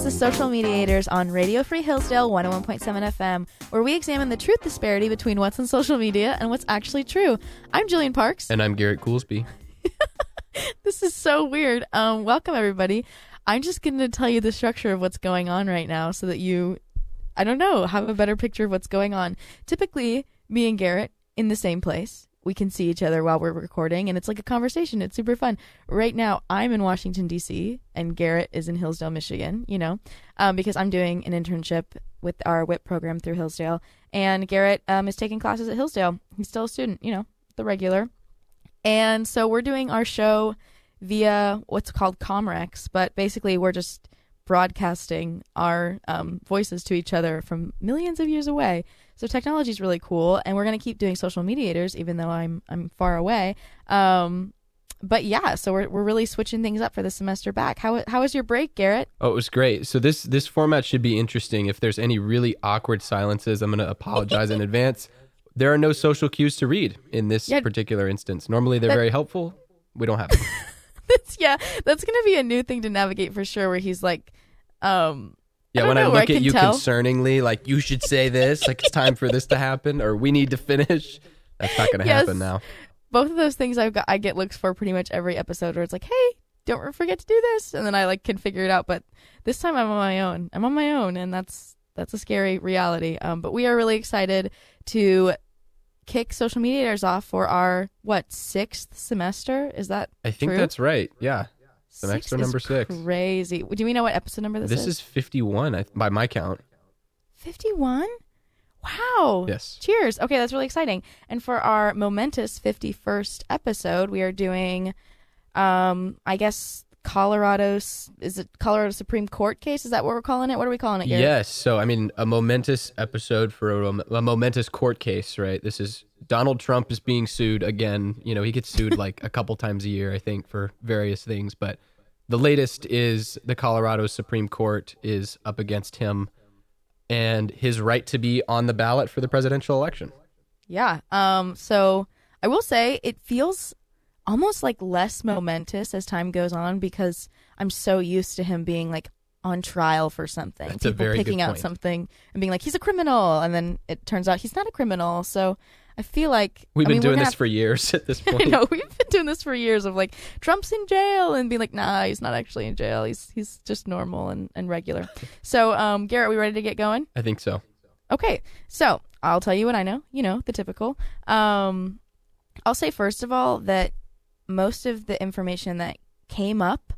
is the Social Mediators on Radio Free Hillsdale 101.7 FM, where we examine the truth disparity between what's on social media and what's actually true. I'm Jillian Parks. And I'm Garrett Goolsby. this is so weird. Um, welcome, everybody. I'm just going to tell you the structure of what's going on right now so that you, I don't know, have a better picture of what's going on. Typically, me and Garrett in the same place we can see each other while we're recording and it's like a conversation. It's super fun. Right now, I'm in Washington, D.C., and Garrett is in Hillsdale, Michigan, you know, um, because I'm doing an internship with our WHIP program through Hillsdale. And Garrett um, is taking classes at Hillsdale. He's still a student, you know, the regular. And so we're doing our show via what's called Comrex, but basically we're just broadcasting our um, voices to each other from millions of years away. So technology is really cool, and we're gonna keep doing social mediators, even though I'm I'm far away. Um, but yeah, so we're we're really switching things up for the semester back. How how was your break, Garrett? Oh, it was great. So this this format should be interesting. If there's any really awkward silences, I'm gonna apologize in advance. There are no social cues to read in this yeah, particular instance. Normally they're that, very helpful. We don't have them. that's yeah, that's gonna be a new thing to navigate for sure. Where he's like, um, yeah, I when I look I at you tell. concerningly, like you should say this, like it's time for this to happen, or we need to finish. That's not going to yes. happen now. Both of those things I've got, I get looks for pretty much every episode, where it's like, hey, don't forget to do this, and then I like can figure it out. But this time I'm on my own. I'm on my own, and that's that's a scary reality. Um, but we are really excited to kick social mediators off for our what sixth semester. Is that? I think true? that's right. Yeah. Semester six number six. Crazy. Do we know what episode number this, this is? This is 51 by my count. 51? Wow. Yes. Cheers. Okay, that's really exciting. And for our momentous 51st episode, we are doing, um, I guess, Colorado's, is it Colorado Supreme Court case? Is that what we're calling it? What are we calling it? Garrett? Yes. So, I mean, a momentous episode for a, a momentous court case, right? This is Donald Trump is being sued again. You know, he gets sued like a couple times a year, I think, for various things, but the latest is the Colorado Supreme Court is up against him and his right to be on the ballot for the presidential election. Yeah. Um so I will say it feels almost like less momentous as time goes on because I'm so used to him being like on trial for something. That's People picking out something and being like, he's a criminal. And then it turns out he's not a criminal. So I feel like we've I been mean, doing this have, for years at this point. I know we've been doing this for years of like Trump's in jail and being like, nah, he's not actually in jail. He's he's just normal and, and regular. So, um, Garrett, we ready to get going? I think so. Okay, so I'll tell you what I know. You know the typical. Um, I'll say first of all that most of the information that came up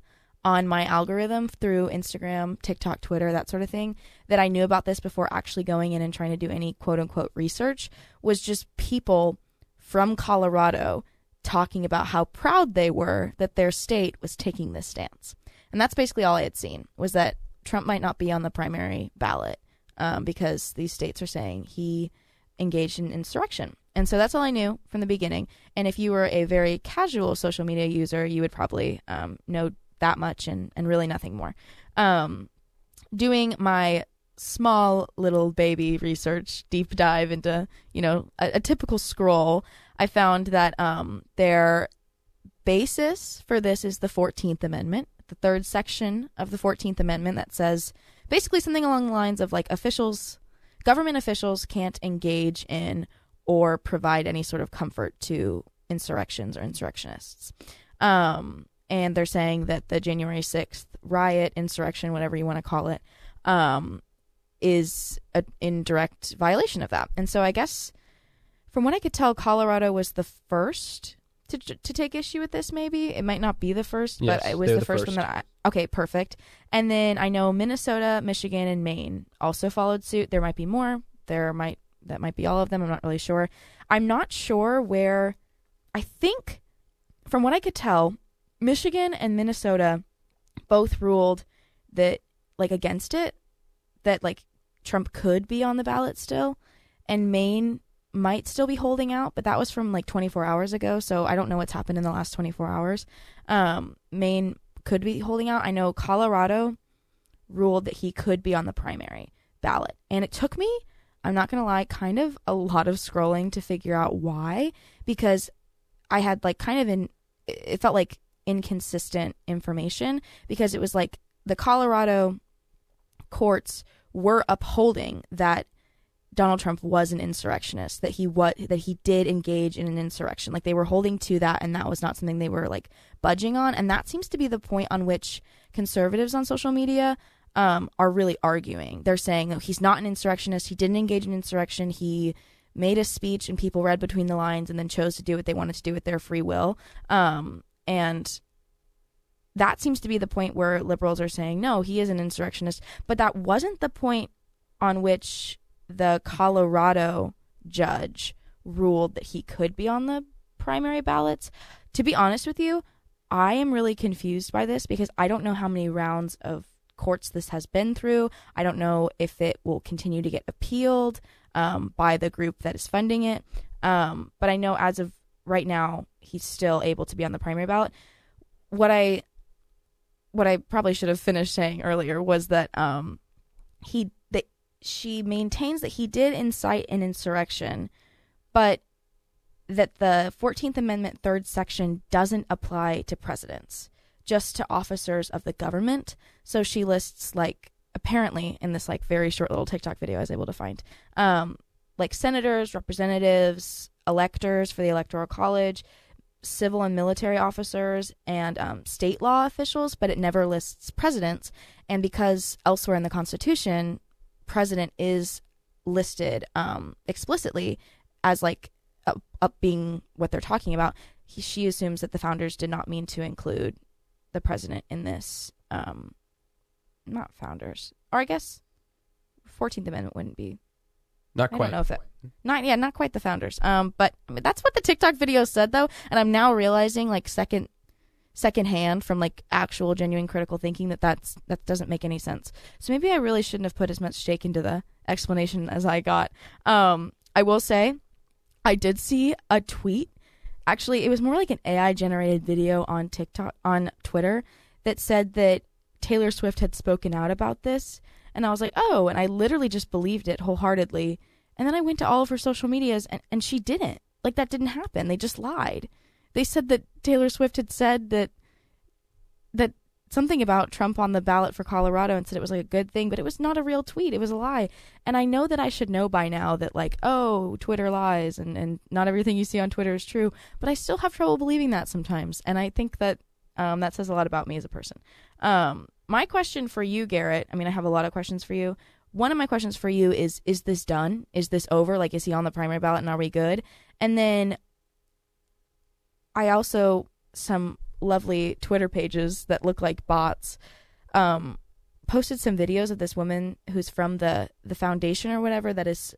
on my algorithm through Instagram, TikTok, Twitter, that sort of thing, that I knew about this before actually going in and trying to do any quote unquote research was just people from Colorado talking about how proud they were that their state was taking this stance. And that's basically all I had seen was that Trump might not be on the primary ballot um, because these states are saying he engaged in insurrection. And so that's all I knew from the beginning. And if you were a very casual social media user, you would probably um, know that much and, and really nothing more. Um, doing my small little baby research deep dive into, you know, a, a typical scroll, I found that um, their basis for this is the 14th Amendment, the third section of the 14th Amendment that says basically something along the lines of like officials, government officials can't engage in or provide any sort of comfort to insurrections or insurrectionists. Um, and they're saying that the January 6th riot, insurrection, whatever you want to call it, um, is a, in direct violation of that. And so I guess from what I could tell, Colorado was the first to to take issue with this. Maybe it might not be the first, yes, but it was the, the first, first, one that I. Okay, perfect. And then I know Minnesota, Michigan, and Maine also followed suit. There might be more. There might that might be all of them. I'm not really sure. I'm not sure where. I think, from what I could tell, Michigan and Minnesota both ruled that like against it that like Trump could be on the ballot still and Maine might still be holding out but that was from like 24 hours ago so I don't know what's happened in the last 24 hours. Um Maine could be holding out. I know Colorado ruled that he could be on the primary ballot and it took me I'm not going to lie kind of a lot of scrolling to figure out why because I had like kind of in it felt like inconsistent information because it was like the Colorado courts were upholding that Donald Trump was an insurrectionist, that he what that he did engage in an insurrection. Like they were holding to that and that was not something they were like budging on and that seems to be the point on which conservatives on social media um, are really arguing. They're saying that he's not an insurrectionist, he didn't engage in insurrection, he made a speech and people read between the lines and then chose to do what they wanted to do with their free will. Um, and that seems to be the point where liberals are saying, no, he is an insurrectionist. But that wasn't the point on which the Colorado judge ruled that he could be on the primary ballots. To be honest with you, I am really confused by this because I don't know how many rounds of courts this has been through. I don't know if it will continue to get appealed um, by the group that is funding it. Um, but I know as of right now, he's still able to be on the primary ballot. What I what I probably should have finished saying earlier was that um, he she maintains that he did incite an insurrection, but that the 14th Amendment, third section, doesn't apply to presidents, just to officers of the government. So she lists, like, apparently in this, like, very short little TikTok video I was able to find, um, like senators, representatives, electors for the Electoral College, civil and military officers, and um, state law officials, but it never lists presidents. And because elsewhere in the Constitution, president is listed um, explicitly as like up, up being what they're talking about, he, she assumes that the founders did not mean to include the president in this. Um, not founders, or I guess Fourteenth Amendment wouldn't be. Not quite. I don't know if it. Not yeah, not quite the founders. Um, but I mean, that's what the TikTok video said though, and I'm now realizing like second secondhand from like actual genuine critical thinking that that's that doesn't make any sense. So maybe I really shouldn't have put as much stake into the explanation as I got. Um, I will say, I did see a tweet. Actually, it was more like an AI generated video on TikTok on Twitter that said that Taylor Swift had spoken out about this, and I was like, oh, and I literally just believed it wholeheartedly. And then I went to all of her social medias, and, and she didn't. Like that didn't happen. They just lied. They said that Taylor Swift had said that that something about Trump on the ballot for Colorado and said it was like a good thing, but it was not a real tweet. It was a lie. And I know that I should know by now that like, oh, Twitter lies and, and not everything you see on Twitter is true. But I still have trouble believing that sometimes. And I think that um, that says a lot about me as a person. Um, my question for you, Garrett, I mean, I have a lot of questions for you. One of my questions for you is Is this done? Is this over? Like, is he on the primary ballot and are we good? And then I also some lovely Twitter pages that look like bots um, posted some videos of this woman who's from the the foundation or whatever that is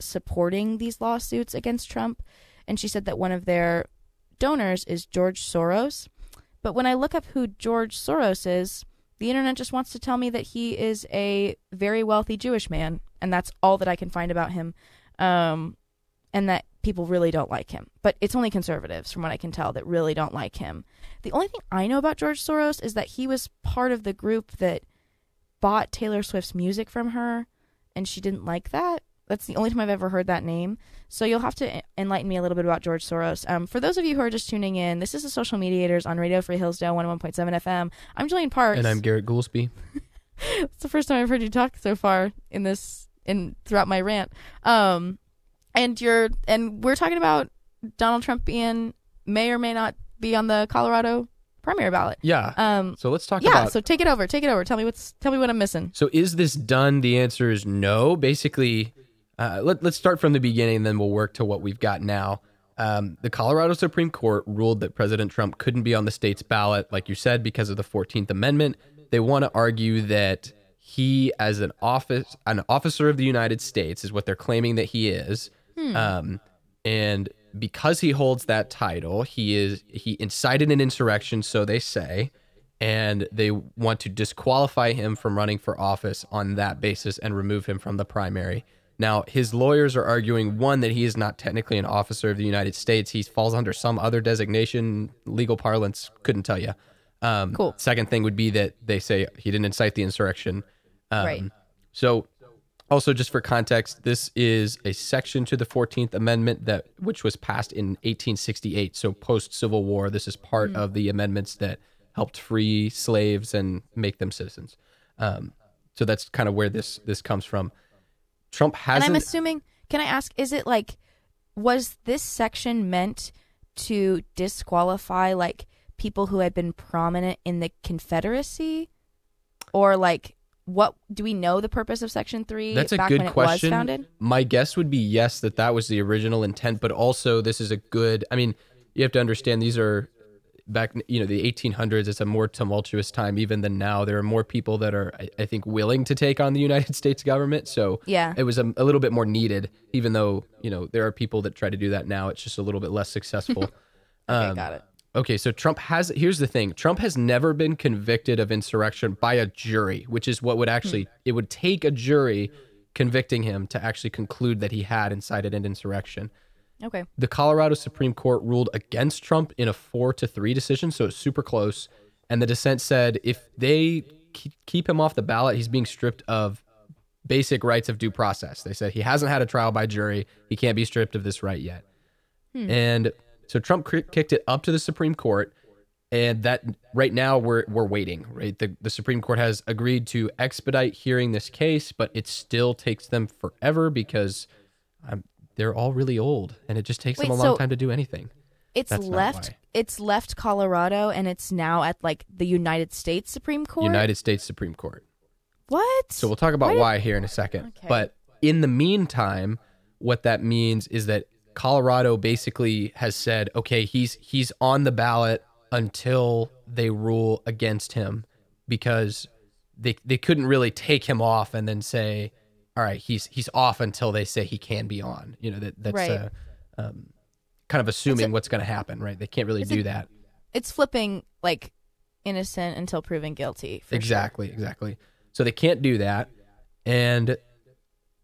supporting these lawsuits against Trump, and she said that one of their donors is George Soros. But when I look up who George Soros is, the internet just wants to tell me that he is a very wealthy Jewish man, and that's all that I can find about him. Um, and that people really don't like him. But it's only conservatives, from what I can tell, that really don't like him. The only thing I know about George Soros is that he was part of the group that bought Taylor Swift's music from her, and she didn't like that. That's the only time I've ever heard that name. So you'll have to enlighten me a little bit about George Soros. Um, for those of you who are just tuning in, this is the Social Mediators on Radio Free Hillsdale 101.7 FM. I'm Jillian Parks. And I'm Garrett Goolsby. it's the first time I've heard you talk so far in this in throughout my rant. Um, and you're and we're talking about Donald Trump being may or may not be on the Colorado primary ballot. Yeah. Um, so let's talk about yeah. about. So take it over. Take it over. Tell me what's. Tell me what I'm missing. So is this done? The answer is no. Basically, uh, let, let's start from the beginning, and then we'll work to what we've got now. Um, the Colorado Supreme Court ruled that President Trump couldn't be on the state's ballot, like you said, because of the Fourteenth Amendment. They want to argue that he, as an office, an officer of the United States, is what they're claiming that he is. Um, and because he holds that title, he is he incited an insurrection, so they say, and they want to disqualify him from running for office on that basis and remove him from the primary. Now, his lawyers are arguing one that he is not technically an officer of the United States; he falls under some other designation, legal parlance. Couldn't tell you. Um, Cool. Second thing would be that they say he didn't incite the insurrection. Um, Right. So also, just for context, this is a section to the Fourteenth Amendment that which was passed in 1868. So post Civil War, this is part of the amendments that helped free slaves and make them citizens. Um, So that's kind of where this this comes from. Trump hasn't. I'm assuming, can I ask, is it like, was this section meant to disqualify like people who had been prominent in the Confederacy? Or like, what do we know the purpose of Section 3 That's a back good question. My guess would be yes, that that was the original intent, but also this is a good. I mean, you have to understand these are back, you know, the 1800s. It's a more tumultuous time even than now. There are more people that are, I, I think, willing to take on the United States government. So Yeah. it was a, a little bit more needed, even though you know there are people that try to do that now. It's just a little bit less successful. Okay, Um, got it. Okay, so Trump has here's the thing. Trump has never been convicted of insurrection by a jury, which is what would actually hmm. it would take a jury convicting him to actually conclude that he had incited an insurrection. Okay. The Colorado Supreme Court ruled against Trump in a 4 to 3 decision, so it's super close, and the dissent said if they keep him off the ballot, he's being stripped of basic rights of due process. They said he hasn't had a trial by jury, he can't be stripped of this right yet. Hmm. And so Trump kicked it up to the Supreme Court, and that right now we're we're waiting. Right, the the Supreme Court has agreed to expedite hearing this case, but it still takes them forever because um, they're all really old, and it just takes them Wait, a long so- time to do anything. It's That's left. It's left Colorado, and it's now at like the United States Supreme Court. United States Supreme Court. What? So we'll talk about Why why here in a second. Okay. But in the meantime, what that means is that Colorado basically has said, okay, he's he's on the ballot until they rule against him because they they couldn't really take him off and then say, all right, he's he's off until they say he can be on. You know that that's Right. uh, um, kind of assuming what's going to happen, right? They can't really do a- that. it's flipping like innocent until proven guilty. for sure. exactly, exactly. So they can't do that. And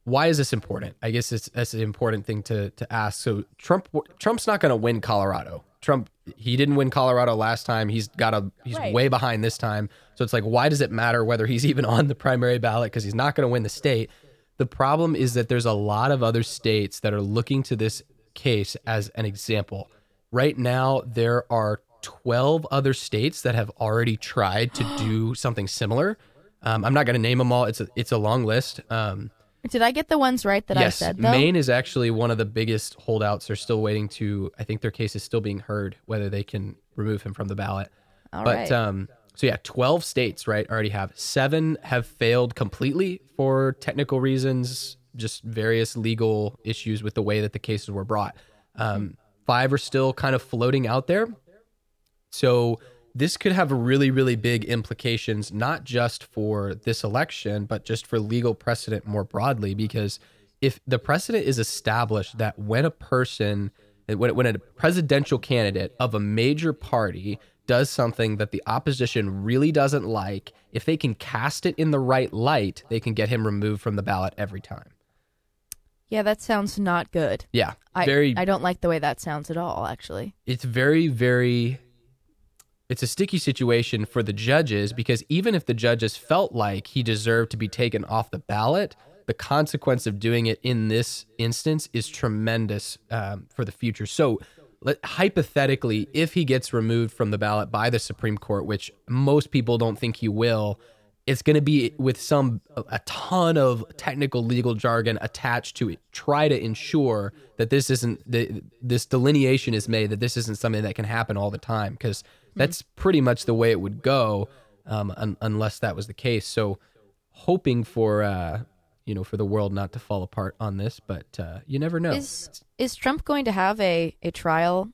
why is this important? I guess it's that's an important thing to to ask. So Trump Trump's not going to win Colorado. Trump he didn't win Colorado last time. He's got a he's Right. way behind this time. So it's like why does it matter whether he's even on the primary ballot because he's not going to win the state. The problem is that there's a lot of other states that are looking to this case as an example. Right now there are 12 other states that have already tried to do something similar. Um, I'm not going to name them all. It's a, it's a long list. Um, Did I get the ones right that I said though? Maine is actually one of the biggest holdouts. They're still waiting to. I think their case is still being heard whether they can remove him from the ballot. All but right. um, so yeah, 12 states right already have seven have failed completely for technical reasons, just various legal issues with the way that the cases were brought. Um, five are still kind of floating out there. So this could have really, really big implications, not just for this election, but just for legal precedent more broadly. Because if the precedent is established that when a person, when, when a presidential candidate of a major party does something that the opposition really doesn't like, if they can cast it in the right light, they can get him removed from the ballot every time. yeah, that sounds not good. Yeah, I very. I don't like the way that sounds at all. Actually. it's very very it's a sticky situation for the judges because even if the judges felt like he deserved to be taken off the ballot the consequence of doing it in this instance is tremendous um, for the future. So let, hypothetically if he gets removed from the ballot by the supreme court which most people don't think he will it's going to be with some a ton of technical legal jargon attached to it. Try to ensure that this isn't the, this delineation is made that this isn't something that can happen all the time because that's pretty much the way it would go um, un- unless that was the case so hoping for uh, you know for the world not to fall apart on this but uh, you never know Is is Trump going to have a a trial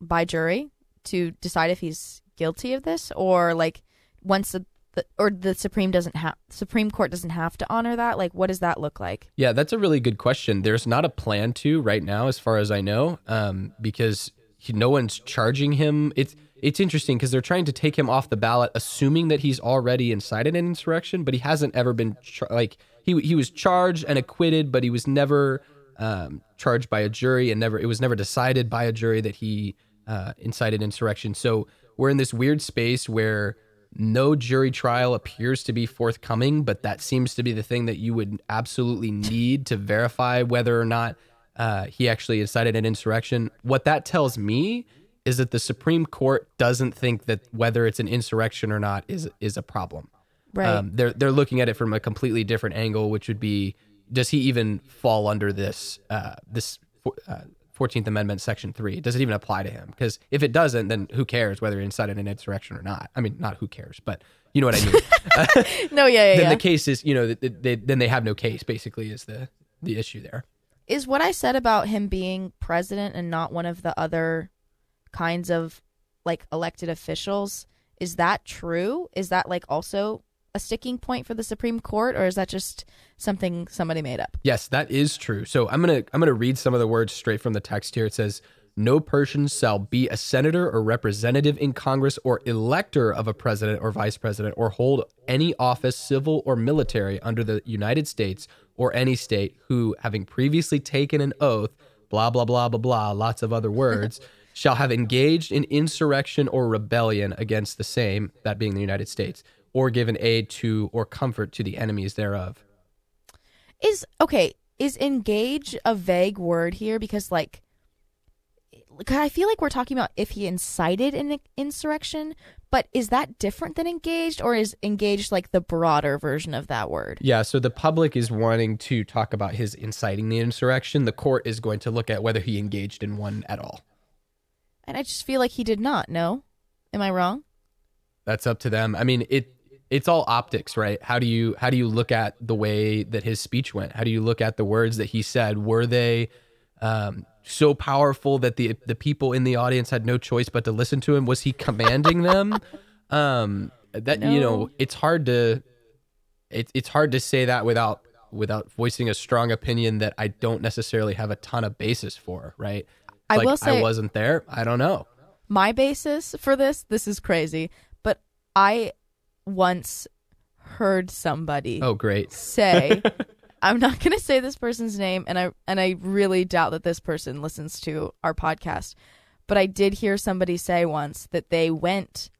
by jury to decide if he's guilty of this, or like once the, the or the Supreme doesn't have Supreme Court doesn't have to honor that? Like, what does that look like? Yeah, that's a really good question. There's not a plan to right now, as far as I know, um, because he, no one's charging him. It's it's interesting because they're trying to take him off the ballot, assuming that he's already incited an insurrection, but he hasn't ever been char- like he he was charged and acquitted, but he was never um, charged by a jury, and never it was never decided by a jury that he uh, incited insurrection. So we're in this weird space where no jury trial appears to be forthcoming, but that seems to be the thing that you would absolutely need to verify whether or not uh, he actually incited an insurrection. What that tells me is that the Supreme Court doesn't think that whether it's an insurrection or not is is a problem. Right. Um, they're they're looking at it from a completely different angle, which would be, does he even fall under this uh, this uh, Fourteenth Amendment, Section Three? Does it even apply to him? Because if it doesn't, then who cares whether he incited an insurrection or not? I mean, not who cares, but you know what I mean. no, yeah, yeah, then yeah. the case is, you know, they, they, then they have no case. Basically, is the the issue there. is what I said about him being president and not one of the other kinds of like elected officials is that true? Is that like also a sticking point for the Supreme Court or is that just something somebody made up? Yes, that is true. So I'm gonna I'm gonna read some of the words straight from the text here. It says, "No person shall be a senator or representative in Congress or elector of a president or vice president or hold any office, civil or military, under the United States or any state who, having previously taken an oath, blah blah blah blah blah, lots of other words." Shall have engaged in insurrection or rebellion against the same, that being the United States, or given aid to or comfort to the enemies thereof. Is okay, is engage a vague word here because like I feel like we're talking about if he incited an insurrection, but is that different than engaged or is engaged like the broader version of that word? Yeah, so the public is wanting to talk about his inciting the insurrection. The court is going to look at whether he engaged in one at all. And I just feel like he did not. No, am I wrong? That's up to them. I mean, it it's all optics, right? How do you how do you look at the way that his speech went? How do you look at the words that he said? Were they um, so powerful that the the people in the audience had no choice but to listen to him? Was he commanding them? Um, that you know, it's hard to it's it's hard to say that without without voicing a strong opinion that I don't necessarily have a ton of basis for, right? I like, will say- I wasn't there. I don't know. My basis for this, this is crazy, but I once heard somebody Oh, great. say I'm not going to say this person's name and I and I really doubt that this person listens to our podcast. But I did hear somebody say once that they went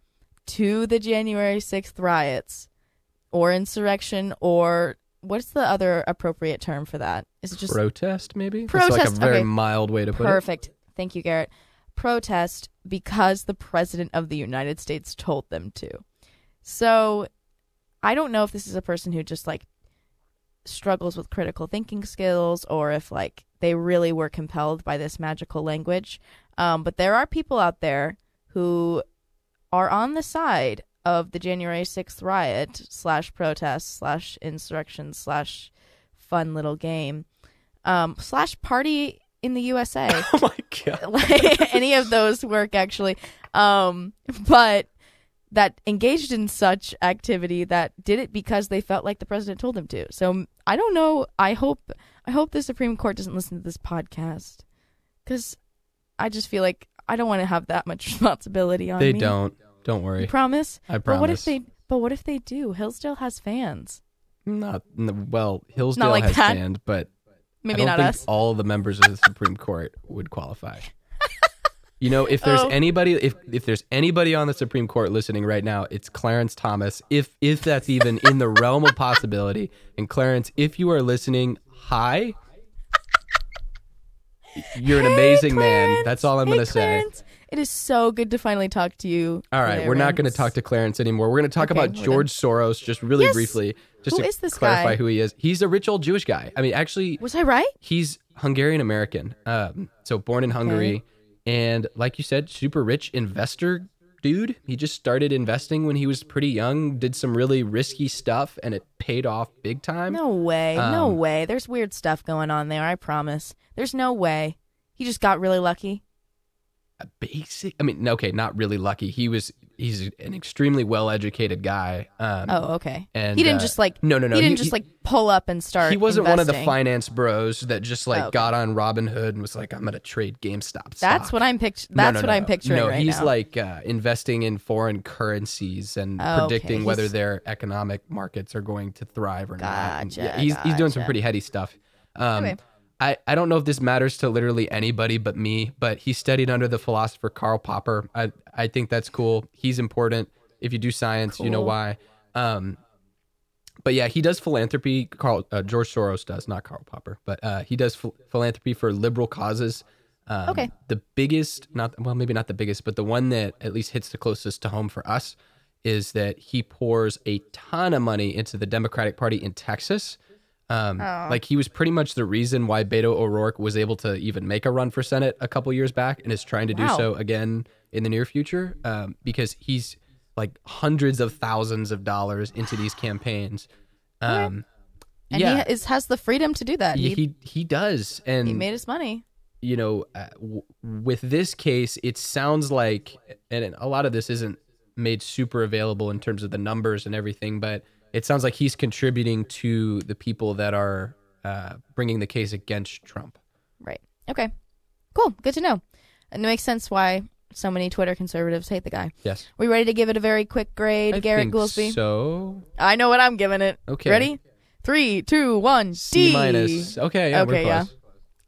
to the January 6th riots or insurrection or what's the other appropriate term for that? Is it just Protest, maybe? protest. That's like a very okay. mild way to put it. perfect? Thank you, Garrett. Protest because the president of the United States told them to. So I don't know if this is a person who just like struggles with critical thinking skills or if like they really were compelled by this magical language. Um, but there are people out there who are on the side of the January 6th riot slash protest slash insurrection slash fun little game um, slash party in the USA Oh my god. like any of those work actually um but that engaged in such activity that did it because they felt like the president told them to so i don't know i hope i hope the supreme court doesn't listen to this podcast because i just feel like i don't want to have that much responsibility on They me don't. Don't you worry. promise I promise. but what if they but what if they do hillsdale has fans Not well. Hillsdale like has that. fans, but maybe I don't not think us all the members of the Supreme Court would qualify. You know, if there's Oh. anybody, if if there's anybody on the Supreme Court listening right now, it's Clarence Thomas. If if that's even in the realm of possibility, and Clarence, if you are listening, hi. You're an Hey, amazing man. That's all I'm Hey, gonna say. Clarence. It is so good to finally talk to you. All right, we're not going to talk to Clarence anymore. We're going to talk Okay, about we're done. George Soros just really Yes. briefly, just Who to is this clarify guy? who he is. He's a rich old Jewish guy. I mean, actually, Was I right? he's Hungarian American. Um, so born in Hungary, and like you said, super rich investor dude. He just started investing when he was pretty young. Did some really risky stuff, and it paid off big time. No way. no Um, way. There's weird stuff going on there, I promise. There's no way. He just got really lucky. Basic. I mean, okay, not really lucky. He was. He's an extremely well educated guy. Um, Oh, okay. and he didn't uh, just like no, no, no. He didn't He- just he- like pull up and start. he wasn't one of the finance bros that just like Oh, okay. got on Robinhood and was like, "I'm gonna trade GameStop." That's what I'm pict- That's no, what no, I'm picturing No, right he's now. like uh, investing in foreign currencies and Oh, okay. predicting whether He's- their economic markets are going to thrive or not. And, yeah, he's he's doing some pretty heady stuff. Um, Okay. I, I don't know if this matters to literally anybody but me, but he studied under the philosopher Karl Popper. I I think that's cool. He's important. If you do science, you know why. Um, but yeah, he does philanthropy. Carl uh, George Soros does, not Karl Popper, but uh, he does ph- philanthropy for liberal causes. Um, Okay. The biggest, not well, maybe not the biggest, but the one that at least hits the closest to home for us is that he pours a ton of money into the Democratic Party in Texas. Um, Oh. Like he was pretty much the reason why Beto O'Rourke was able to even make a run for Senate a couple years back and is trying to do Wow. so again in the near future um, because he's like hundreds of thousands of dollars into these campaigns. Um, And yeah, he is, has the freedom to do that. he, He, he he does, and he made his money. you know, uh, w- with this case, it sounds like, and a lot of this isn't made super available in terms of the numbers and everything, but it sounds like he's contributing to the people that are uh, bringing the case against Trump. Right. Okay. Cool. Good to know. And it makes sense why so many Twitter conservatives hate the guy. Yes, We ready to give it a very quick grade, I Garrett think Goolsby? So I know what I'm giving it. Okay. Ready? Three, two, one. C D. minus. Okay, yeah, we're Okay, yeah.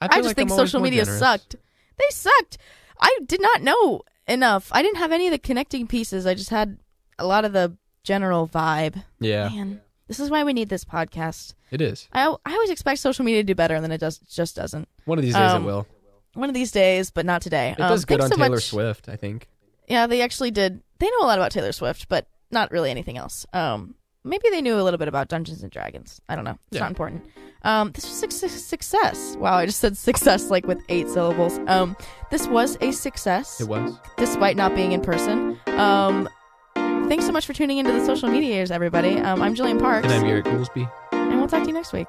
I, I just like think social media sucked. They sucked. I did not know enough. I didn't have any of the connecting pieces. I just had a lot of the general vibe. Yeah, Man, this is why we need this podcast. it is. I, I always expect social media to do better, and then it does just doesn't. One of these days Um, it will. One of these days, but not today. It Um, does good on so Taylor much. Swift, I think. Yeah, they actually did. They know a lot about Taylor Swift, but not really anything else. Um, maybe they knew a little bit about Dungeons and Dragons. I don't know. It's Yeah. not important. Um, this was a su- success. Wow, I just said success like with eight syllables. Um, this was a success, It was. despite not being in person. Um, thanks so much for tuning into the social medias, everybody. Um, I'm Jillian Parks, And I'm Garrett Goolsby. and we'll talk to you next week.